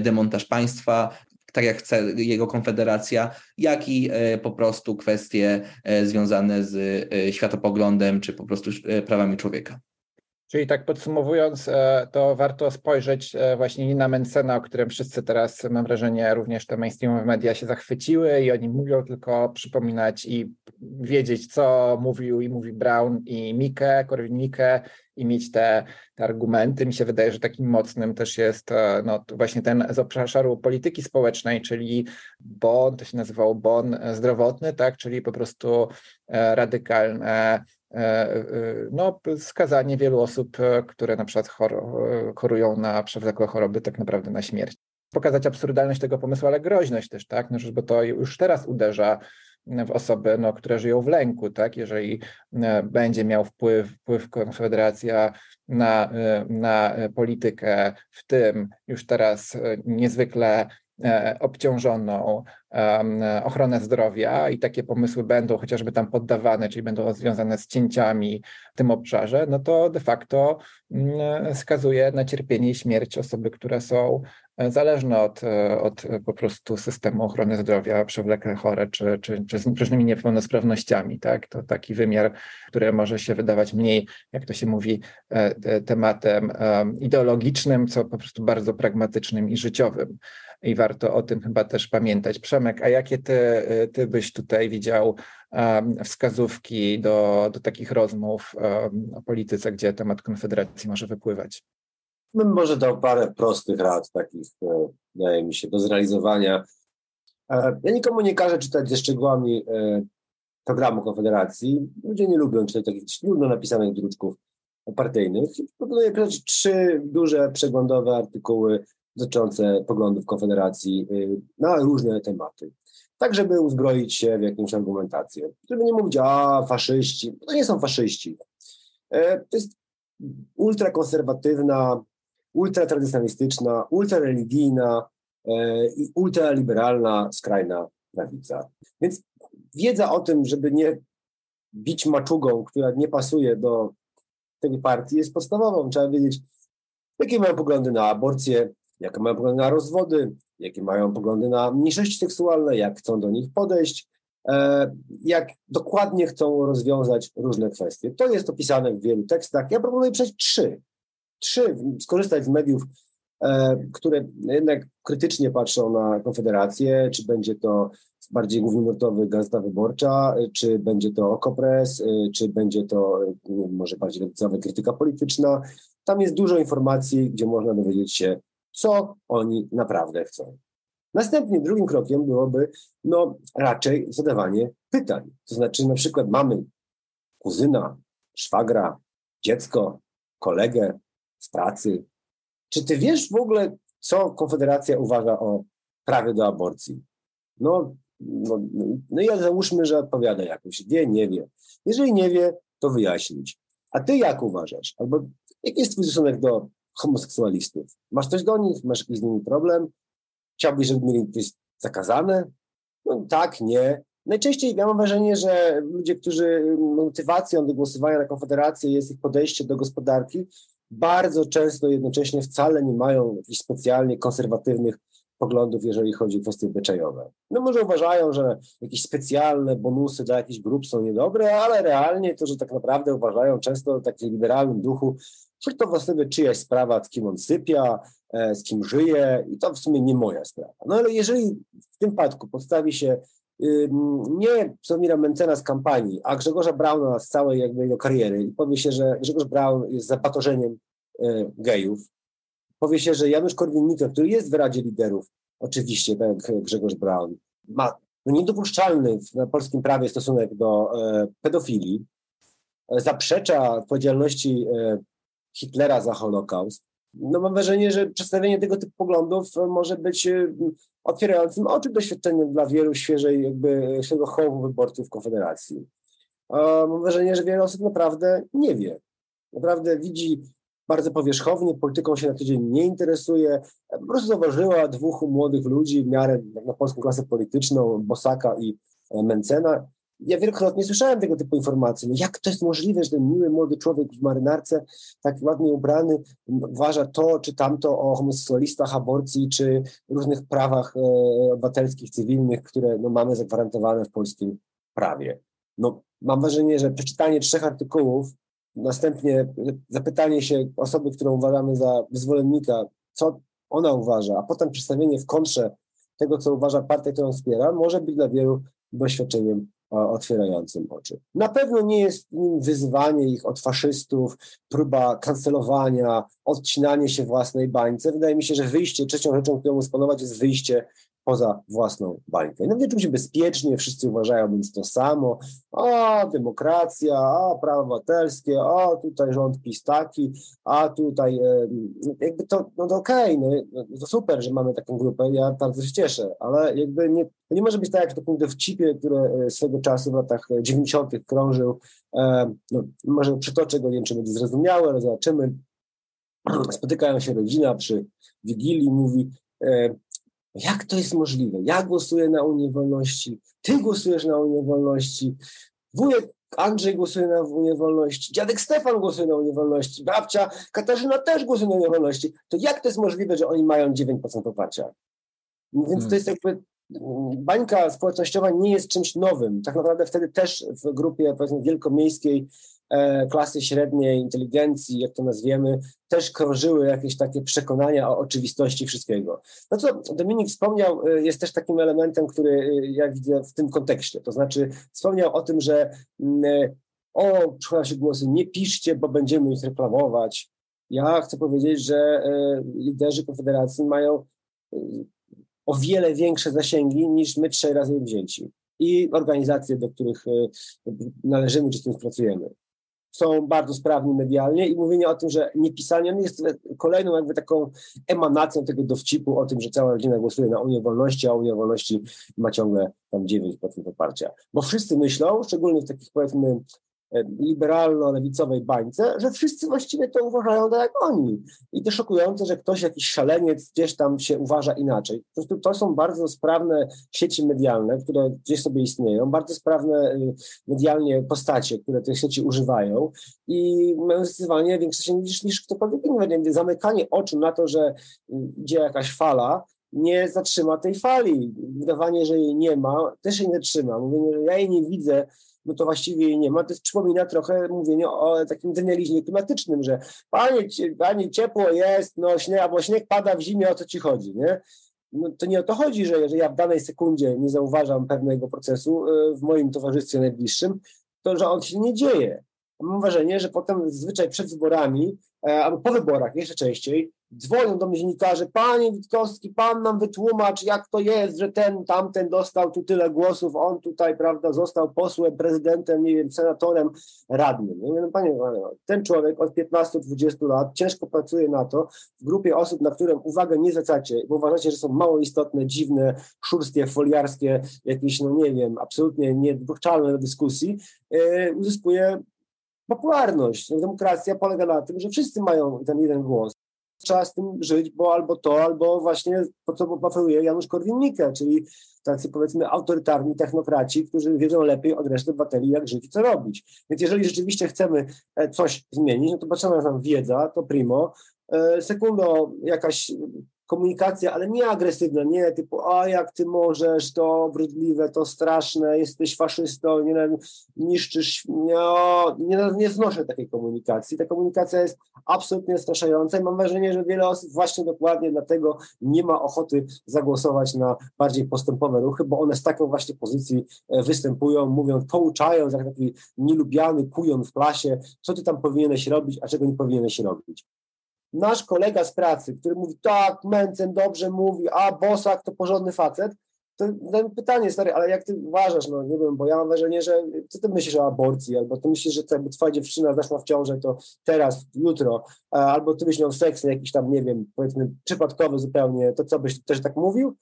demontaż państwa, tak jak chce jego konfederacja, jak i po prostu kwestie związane z światopoglądem czy po prostu prawami człowieka. Czyli tak podsumowując, e, to warto spojrzeć e, właśnie nie na Mencena, o którym wszyscy teraz, mam wrażenie, również te mainstreamowe media się zachwyciły i oni mówią, tylko przypominać i wiedzieć, co mówił i mówi Brown i Mike, Korwin Mike i mieć te, te argumenty. Mi się wydaje, że takim mocnym też jest e, no, właśnie ten z obszaru polityki społecznej, czyli bon, to się nazywało bon zdrowotny, tak, czyli po prostu radykalne no, skazanie wielu osób, e, które na przykład chorują na przewlekłe choroby, tak naprawdę na śmierć. pokazać absurdalność tego pomysłu, ale groźność też, tak? No, bo to już teraz uderza w osoby, no, które żyją w lęku, tak? Jeżeli e, będzie miał wpływ, wpływ Konfederacja na, e, na politykę, w tym już teraz e, niezwykle obciążoną ochronę zdrowia i takie pomysły będą chociażby tam poddawane, czyli będą związane z cięciami w tym obszarze, no to de facto mm, skazuje na cierpienie i śmierć osoby, które są zależne od, od po prostu systemu ochrony zdrowia, przewlekle chore czy, czy, czy z różnymi niepełnosprawnościami. Tak? To taki wymiar, który może się wydawać mniej, jak to się mówi, e, tematem ideologicznym, co po prostu bardzo pragmatycznym i życiowym. I warto o tym chyba też pamiętać. A jakie ty, ty byś tutaj widział wskazówki do, do takich rozmów o polityce, gdzie temat Konfederacji może wypływać? bym może dał parę prostych rad, takich, e, wydaje mi się, do zrealizowania. E, ja nikomu nie każę czytać ze szczegółami e, programu Konfederacji. Ludzie nie lubią czytać takich trudno napisanych druczków partyjnych. Proponuję przeczytać trzy duże, przeglądowe artykuły dotyczące poglądów Konfederacji na różne tematy. Tak, żeby uzbroić się w jakąś argumentację. Żeby nie mówić, a faszyści. To nie są faszyści. To jest ultrakonserwatywna, ultratradycjonalistyczna, ultrareligijna e, i ultraliberalna skrajna prawica. Więc wiedza o tym, żeby nie bić maczugą, która nie pasuje do tej partii, jest podstawową. Trzeba wiedzieć, jakie mają poglądy na aborcję, jakie mają poglądy na rozwody, jakie mają poglądy na mniejszości seksualne, jak chcą do nich podejść, e, jak dokładnie chcą rozwiązać różne kwestie. To jest opisane w wielu tekstach. Ja proponuję przejść trzy. Trzy, skorzystać z mediów, e, które jednak krytycznie patrzą na Konfederację, czy będzie to bardziej głównonurtowy Gazeta Wyborcza, czy będzie to Okopres, e, czy będzie to może bardziej lewicowa krytyka polityczna. Tam jest dużo informacji, gdzie można dowiedzieć się, co oni naprawdę chcą. Następnie drugim krokiem byłoby no, raczej zadawanie pytań. To znaczy na przykład mamy kuzyna, szwagra, dziecko, kolegę, z pracy. Czy ty wiesz w ogóle, co Konfederacja uważa o prawie do aborcji? No, no, no i załóżmy, że odpowiada jakoś. Wie, nie wie. Jeżeli nie wie, to wyjaśnić. A ty jak uważasz? Albo jaki jest twój stosunek do homoseksualistów? Masz coś do nich? Masz jakiś z nimi problem? Chciałbyś, żeby mieli coś zakazane? No tak, nie. Najczęściej ja mam wrażenie, że ludzie, którzy motywacją do głosowania na Konfederację jest ich podejście do gospodarki, bardzo często jednocześnie wcale nie mają jakichś specjalnie konserwatywnych poglądów, jeżeli chodzi o kwestie obyczajowe. No może uważają, że jakieś specjalne bonusy dla jakichś grup są niedobre, ale realnie to, że tak naprawdę uważają często w takim liberalnym duchu, że to właściwie czyjaś sprawa, z kim on sypia, e, z kim żyje i to w sumie nie moja sprawa. No ale jeżeli w tym przypadku postawi się nie Sławomira Mencena z kampanii, a Grzegorza Brauna z całej jakby jego kariery i powie się, że Grzegorz Braun jest zapatorzeniem e, gejów, powie się, że Janusz Korwin-Mikke, który jest w Radzie Liderów, oczywiście, tak jak Grzegorz Braun, ma no niedopuszczalny w polskim prawie stosunek do e, pedofilii, e, zaprzecza odpowiedzialności Hitlera za Holokaust, no mam wrażenie, że przedstawienie tego typu poglądów może być otwierającym oczy doświadczeniem dla wielu świeżej, jakby hołdu wyborców Konfederacji. Mam wrażenie, że wiele osób naprawdę nie wie. Naprawdę widzi bardzo powierzchownie, polityką się na tydzień nie interesuje. Po prostu zauważyła dwóch młodych ludzi w miarę na polską klasę polityczną, Bosaka i e, Mencena ja wielokrotnie słyszałem tego typu informacje. No jak to jest możliwe, że ten miły młody człowiek w marynarce, tak ładnie ubrany, uważa to czy tamto o homoseksualistach, aborcji, czy różnych prawach e, obywatelskich, cywilnych, które no, mamy zagwarantowane w polskim prawie. No, mam wrażenie, że przeczytanie trzech artykułów, następnie zapytanie się osoby, którą uważamy za zwolennika, co ona uważa, a potem przedstawienie w kontrze tego, co uważa partia, którą wspiera, może być dla wielu doświadczeniem otwierającym oczy. Na pewno nie jest nim wyzwanie ich od faszystów, próba kancelowania, odcinanie się własnej bańce. Wydaje mi się, że wyjście, trzecią rzeczą, którą spanować jest wyjście poza własną bańkę. No czują się bezpiecznie, wszyscy uważają więc to samo. O, demokracja, a prawo obywatelskie, o, tutaj rząd pistaki, a tutaj jakby to, no to okej, okay, no, no, to super, że mamy taką grupę, ja bardzo się cieszę, ale jakby nie, nie może być tak jak to punkty w chipie, które e, swego czasu w latach 90. krążył, no, może przytoczę go, nie wiem, czy będzie zrozumiałe, ale zobaczymy. Spotykają się rodzina przy Wigilii, mówi, jak to jest możliwe? Ja głosuję na Unię Wolności, ty głosujesz na Unię Wolności, wujek Andrzej głosuje na Unię Wolności, dziadek Stefan głosuje na Unię Wolności, babcia Katarzyna też głosuje na Unię Wolności. To jak to jest możliwe, że oni mają 9% poparcia? Więc to hmm. jest jakby bańka społecznościowa nie jest czymś nowym. Tak naprawdę wtedy też w grupie powiedzmy wielkomiejskiej klasy średniej, inteligencji, jak to nazwiemy, też krążyły jakieś takie przekonania o oczywistości wszystkiego. No co Dominik wspomniał, e, jest też takim elementem, który e, ja widzę w tym kontekście. To znaczy wspomniał o tym, że mm, o, przychodzą się głosy, nie piszcie, bo będziemy ich reklamować. Ja chcę powiedzieć, że liderzy Konfederacji mają o wiele większe zasięgi niż my trzej razy wzięci i organizacje, do których e, należymy czy z tym pracujemy. Są bardzo sprawni medialnie i mówienie o tym, że niepisanie jest kolejną jakby taką emanacją tego dowcipu o tym, że cała rodzina głosuje na Unię Wolności, a Unia Wolności ma ciągle tam 9% poparcia. Bo wszyscy myślą, szczególnie w takich powiedzmy liberalno-lewicowej bańce, że wszyscy właściwie to uważają tak jak oni. I to szokujące, że ktoś, jakiś szaleniec gdzieś tam się uważa inaczej. Po prostu to są bardzo sprawne sieci medialne, które gdzieś sobie istnieją, bardzo sprawne y, medialnie postacie, które tych sieci używają i mają zdecydowanie większe się niż, niż ktokolwiek inny. Zamykanie oczu na to, że y, idzie jakaś fala, nie zatrzyma tej fali. Wydawanie, że jej nie ma, też jej nie trzyma. Mówienie, że ja jej nie widzę, no to właściwie jej nie ma. To jest, przypomina trochę mówienie o takim denializmie klimatycznym, że panie, panie ciepło jest, no śnieg, albo śnieg pada w zimie, o co ci chodzi, nie? No, to nie o to chodzi, że jeżeli ja w danej sekundzie nie zauważam pewnego procesu y, w moim towarzystwie najbliższym, to że on się nie dzieje. Mam wrażenie, że potem zazwyczaj przed wyborami, e, albo po wyborach jeszcze częściej, dzwonią do mnie dziennikarze, panie Witkowski, pan nam wytłumacz, jak to jest, że ten, tamten dostał tu tyle głosów, on tutaj, prawda, został posłem, prezydentem, nie wiem, senatorem, radnym. Ja mówię, no panie, ten człowiek od 15-20 lat ciężko pracuje na to, w grupie osób, na które uwagę nie zwracacie, bo uważacie, że są mało istotne, dziwne, szurskie, foliarskie, jakieś, no nie wiem, absolutnie niedopuszczalne do dyskusji, yy, uzyskuje popularność. Demokracja polega na tym, że wszyscy mają ten jeden głos trzeba z tym żyć, bo albo to, albo właśnie to, co oferuje Janusz Korwin-Mikke, czyli tacy powiedzmy autorytarni technokraci, którzy wiedzą lepiej od reszty obywateli, jak żyć i co robić. Więc jeżeli rzeczywiście chcemy e, coś zmienić, no to potrzebna nam wiedza, to primo, e, sekundo jakaś komunikacja, ale nie agresywna, nie typu, a jak ty możesz, to obrzydliwe, to straszne, jesteś faszystą, nie, niszczysz, nie, nie, nie znoszę takiej komunikacji. Ta komunikacja jest absolutnie straszająca i mam wrażenie, że wiele osób właśnie dokładnie dlatego nie ma ochoty zagłosować na bardziej postępowe ruchy, bo one z taką właśnie pozycji e, występują, mówią, pouczają, jak taki nielubiany kujon w klasie, co ty tam powinieneś robić, a czego nie powinieneś robić nasz kolega z pracy, który mówi, tak, Mencen dobrze mówi, a Bosak to porządny facet, to pytanie, stary, ale jak ty uważasz, no nie wiem, bo ja mam wrażenie, że co ty myślisz o aborcji, albo ty myślisz, że jakby twoja dziewczyna zaszła w ciążę, to teraz, jutro, albo ty byś miał seks jakiś tam, nie wiem, powiedzmy przypadkowy zupełnie, to co byś też tak mówił?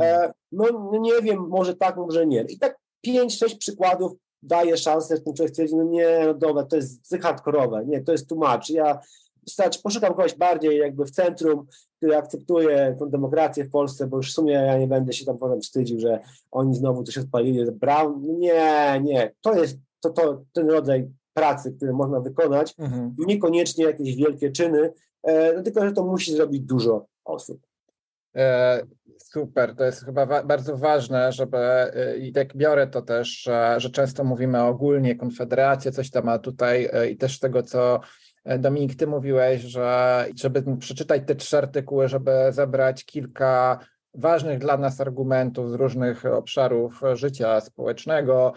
E, no, no nie wiem, może tak, może nie. I tak pięć, sześć przykładów daje szansę, że ten człowiek stwierdzi, no nie, no dobra, to jest hardkorowe, nie, to jest tłumacz, ja Wystarczy, poszukam kogoś bardziej jakby w centrum, który akceptuje tę demokrację w Polsce, bo już w sumie ja nie będę się tam potem wstydził, że oni znowu coś odpalili. Brown, nie, nie, to jest to, to, ten rodzaj pracy, który można wykonać, mhm. niekoniecznie jakieś wielkie czyny, e, no tylko, że to musi zrobić dużo osób. E, super, to jest chyba wa bardzo ważne, żeby e, i tak biorę to też, że, że często mówimy ogólnie konfederacja, coś tam, a tutaj e, i też tego, co Dominik, ty mówiłeś, że żeby przeczytać te trzy artykuły, żeby zebrać kilka ważnych dla nas argumentów z różnych obszarów życia społecznego,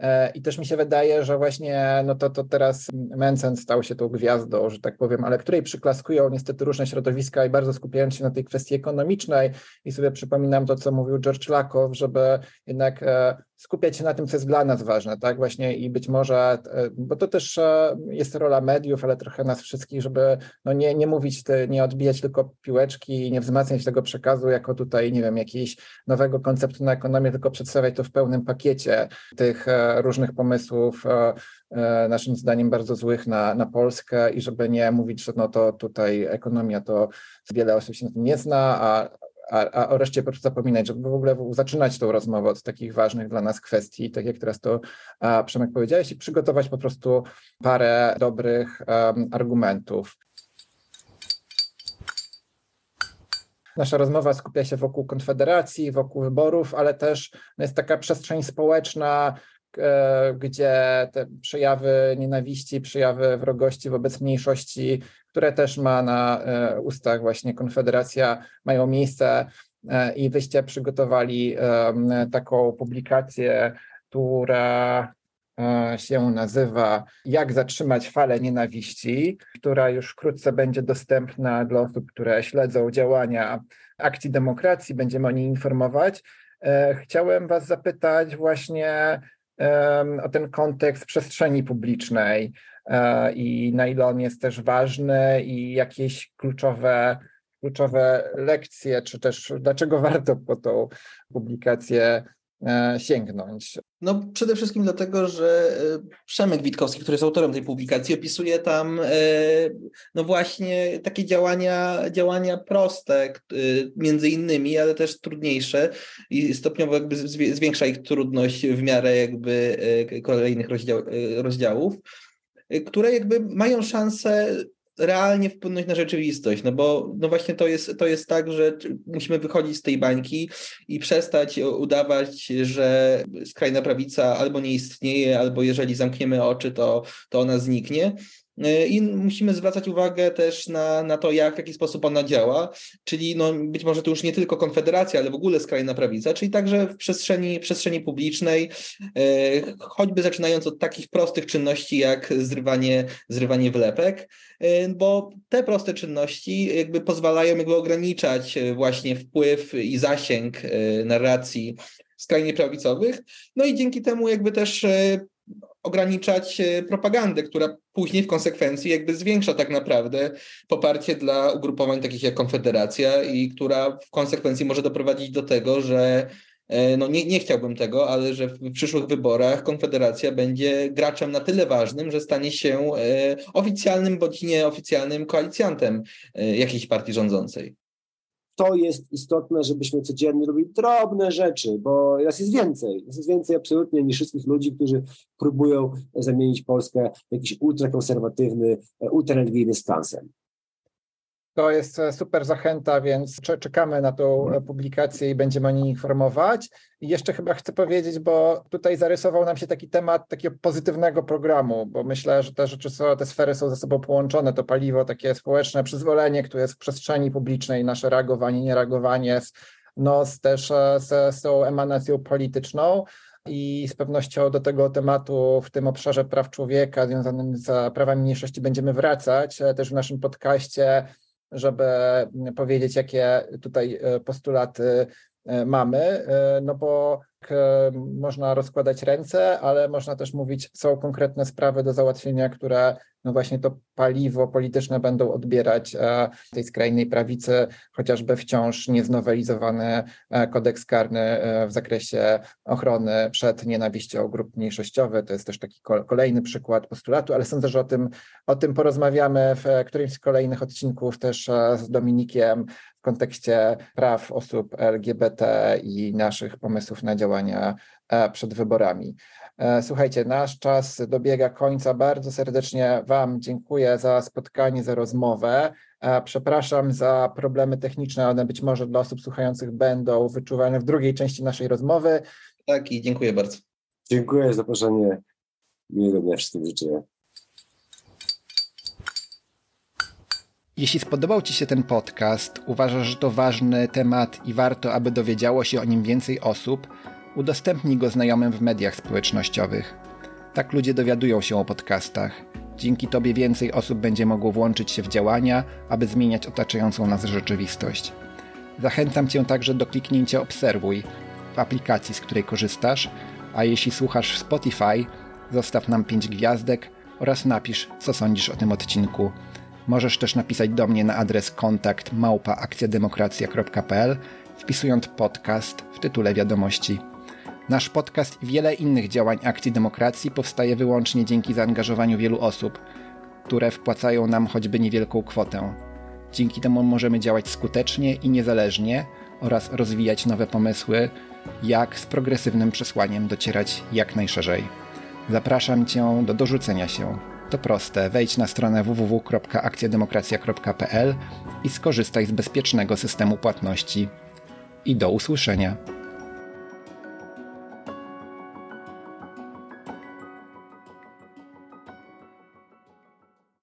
E, I też mi się wydaje, że właśnie no to, to teraz Mencen stał się tą gwiazdą, że tak powiem, ale której przyklaskują niestety różne środowiska i bardzo skupiając się na tej kwestii ekonomicznej. I sobie przypominam to, co mówił George Lakow, żeby jednak e, skupiać się na tym, co jest dla nas ważne, tak? Właśnie i być może, e, bo to też jest rola mediów, ale trochę nas wszystkich, żeby no nie, nie mówić, nie odbijać tylko piłeczki nie wzmacniać tego przekazu jako tutaj, nie wiem, jakiś nowego konceptu na ekonomię, tylko przedstawiać to w pełnym pakiecie tych różnych pomysłów, e, e, naszym zdaniem bardzo złych na, na Polskę i żeby nie mówić, że no to tutaj ekonomia to wiele osób się na tym nie zna, a, a, a o reszcie zapominać, żeby w ogóle zaczynać tą rozmowę od takich ważnych dla nas kwestii, tak jak teraz to Przemek powiedziałeś, i przygotować po prostu parę dobrych um, argumentów. Nasza rozmowa skupia się wokół Konfederacji, wokół wyborów, ale też jest taka przestrzeń społeczna, gdzie te przejawy nienawiści, przejawy wrogości wobec mniejszości, które też ma na e, ustach właśnie Konfederacja, mają miejsce e, i wyście przygotowali taką publikację, która się nazywa Jak zatrzymać falę nienawiści, która już wkrótce będzie dostępna dla osób, które śledzą działania Akcji Demokracji, będziemy o niej informować. Chciałem Was zapytać właśnie, o ten kontekst przestrzeni publicznej e, i na ile on jest też ważny i jakieś kluczowe, kluczowe lekcje, czy też dlaczego warto po tą publikację sięgnąć? No przede wszystkim dlatego, że e, Przemek Witkowski, który jest autorem tej publikacji, opisuje tam e, no właśnie takie działania, działania proste, między innymi, ale też trudniejsze i stopniowo jakby zwiększa ich trudność w miarę jakby kolejnych rozdział, rozdziałów, które jakby mają szansę realnie wpłynąć na rzeczywistość, no bo no właśnie to jest, to jest tak, że musimy wychodzić z tej bańki i przestać udawać, że skrajna prawica albo nie istnieje, albo jeżeli zamkniemy oczy, to, to ona zniknie. I musimy zwracać uwagę też na, na to, jak, w jaki sposób ona działa, czyli no, być może to już nie tylko Konfederacja, ale w ogóle skrajna prawica, czyli także w przestrzeni, przestrzeni publicznej, e, choćby zaczynając od takich prostych czynności jak zrywanie, zrywanie wlepek, e, bo te proste czynności jakby pozwalają jakby ograniczać właśnie wpływ i zasięg e, narracji skrajnie prawicowych, no i dzięki temu jakby też ograniczać e, propagandę, która później w konsekwencji jakby zwiększa tak naprawdę poparcie dla ugrupowań takich jak Konfederacja i która w konsekwencji może doprowadzić do tego, że e, no nie, nie chciałbym tego, ale że w przyszłych wyborach Konfederacja będzie graczem na tyle ważnym, że stanie się e, oficjalnym bądź nieoficjalnym koalicjantem jakiejś partii rządzącej to jest istotne, żebyśmy codziennie robili drobne rzeczy, bo nas jest więcej. Nas jest więcej absolutnie niż wszystkich ludzi, którzy próbują zamienić Polskę w jakiś ultrakonserwatywny, ultrareligijny stansem. To jest e, super zachęta, więc czekamy na tą e, publikację i będziemy o niej informować. I jeszcze chyba chcę powiedzieć, bo tutaj zarysował nam się taki temat takiego pozytywnego programu, bo myślę, że te rzeczy są, te sfery są ze sobą połączone. To paliwo, takie społeczne przyzwolenie, które jest w przestrzeni publicznej, nasze reagowanie, niereagowanie, no, też e, z, z tą emanacją polityczną i z pewnością do tego tematu w tym obszarze praw człowieka związanym z prawami mniejszości będziemy wracać też w naszym podcaście żeby powiedzieć, jakie tutaj e, postulaty e, mamy, e, no bo można rozkładać ręce, ale można też mówić, są konkretne sprawy do załatwienia, które no właśnie to paliwo polityczne będą odbierać tej skrajnej prawicy, chociażby wciąż nieznowelizowany kodeks karny w zakresie ochrony przed nienawiścią grup mniejszościowych. To jest też taki kolejny przykład postulatu, ale sądzę, że o tym, o tym porozmawiamy w którymś z kolejnych odcinków też z Dominikiem w kontekście praw osób LGBT i naszych pomysłów na działania przed wyborami. E, słuchajcie, nasz czas dobiega końca. Bardzo serdecznie Wam dziękuję za spotkanie, za rozmowę. E, przepraszam za problemy techniczne, one być może dla osób słuchających będą wyczuwane w drugiej części naszej rozmowy. Tak i dziękuję bardzo. Dziękuję za zaproszenie. Miłego dnia wszystkim życzę. Jeśli spodobał Ci się ten podcast, uważasz, że to ważny temat i warto, aby dowiedziało się o nim więcej osób, Udostępnij go znajomym w mediach społecznościowych. Tak ludzie dowiadują się o podcastach. Dzięki Tobie więcej osób będzie mogło włączyć się w działania, aby zmieniać otaczającą nas rzeczywistość. Zachęcam Cię także do kliknięcia Obserwuj w aplikacji, z której korzystasz, a jeśli słuchasz w Spotify, zostaw nam 5 gwiazdek oraz napisz, co sądzisz o tym odcinku. Możesz też napisać do mnie na adres kontakt małpaakcjademokracja.pl wpisując podcast w tytule wiadomości. Nasz podcast i wiele innych działań Akcji Demokracji powstaje wyłącznie dzięki zaangażowaniu wielu osób, które wpłacają nam choćby niewielką kwotę. Dzięki temu możemy działać skutecznie i niezależnie oraz rozwijać nowe pomysły, jak z progresywnym przesłaniem docierać jak najszerzej. Zapraszam Cię do dorzucenia się. To proste, wejdź na stronę www.akcjademokracja.pl i skorzystaj z bezpiecznego systemu płatności. I do usłyszenia.